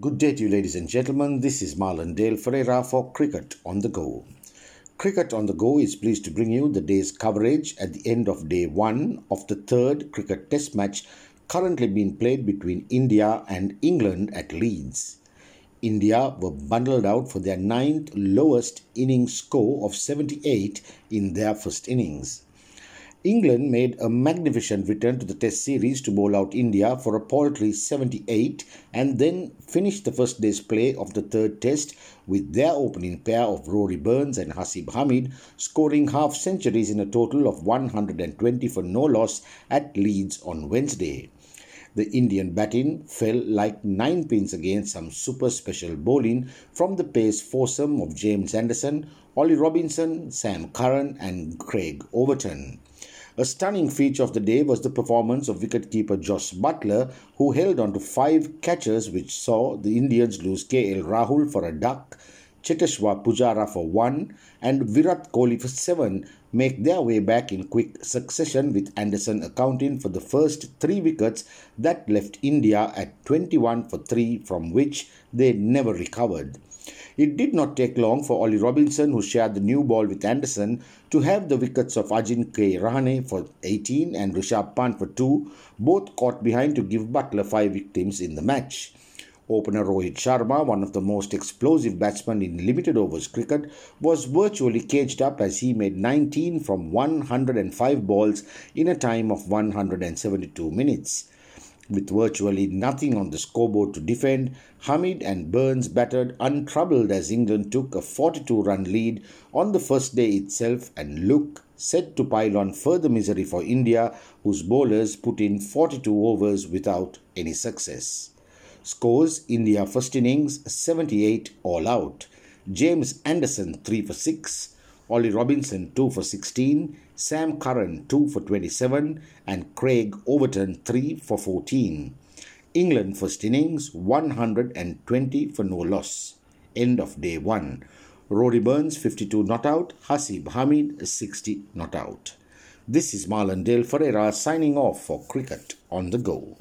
Good day to you, ladies and gentlemen. This is Marlon Dale Ferreira for Cricket on the Go. Cricket on the Go is pleased to bring you the day's coverage at the end of day one of the third cricket test match currently being played between India and England at Leeds. India were bundled out for their ninth lowest innings score of 78 in their first innings. England made a magnificent return to the Test series to bowl out India for a paltry 78 and then finished the first day's play of the third Test with their opening pair of Rory Burns and Haseeb Hameed scoring half centuries in a total of 120 for no loss at Leeds on Wednesday. The Indian batting fell like nine pins against some super special bowling from the pace foursome of James Anderson, Ollie Robinson, Sam Curran, and Craig Overton. A stunning feature of the day was the performance of wicketkeeper Jos Buttler, who held on to five catches which saw the Indians lose KL Rahul for a duck, Cheteshwar Pujara for one, and Virat Kohli for seven make their way back in quick succession with Anderson accounting for the first three wickets that left India at 21 for 3 from which they never recovered. It did not take long for Ollie Robinson, who shared the new ball with Anderson, to have the wickets of Ajinkya Rahane for 18 and Rishabh Pant for 2, both caught behind to give Buttler 5 victims in the match. Opener Rohit Sharma, one of the most explosive batsmen in limited overs cricket, was virtually caged up as he made 19 from 105 balls in a time of 172 minutes. With virtually nothing on the scoreboard to defend, Hameed and Burns battered untroubled as England took a 42 run lead on the first day itself and look set to pile on further misery for India, whose bowlers put in 42 overs without any success. Scores India first innings 78 all out. James Anderson 3 for 6, Ollie Robinson 2 for 16, Sam Curran 2 for 27, and Craig Overton 3 for 14. England first innings 120 for no loss. End of day 1. Rory Burns 52 not out, Haseeb Hameed 60 not out. This is Marlon Ferreira signing off for Cricket on the Go.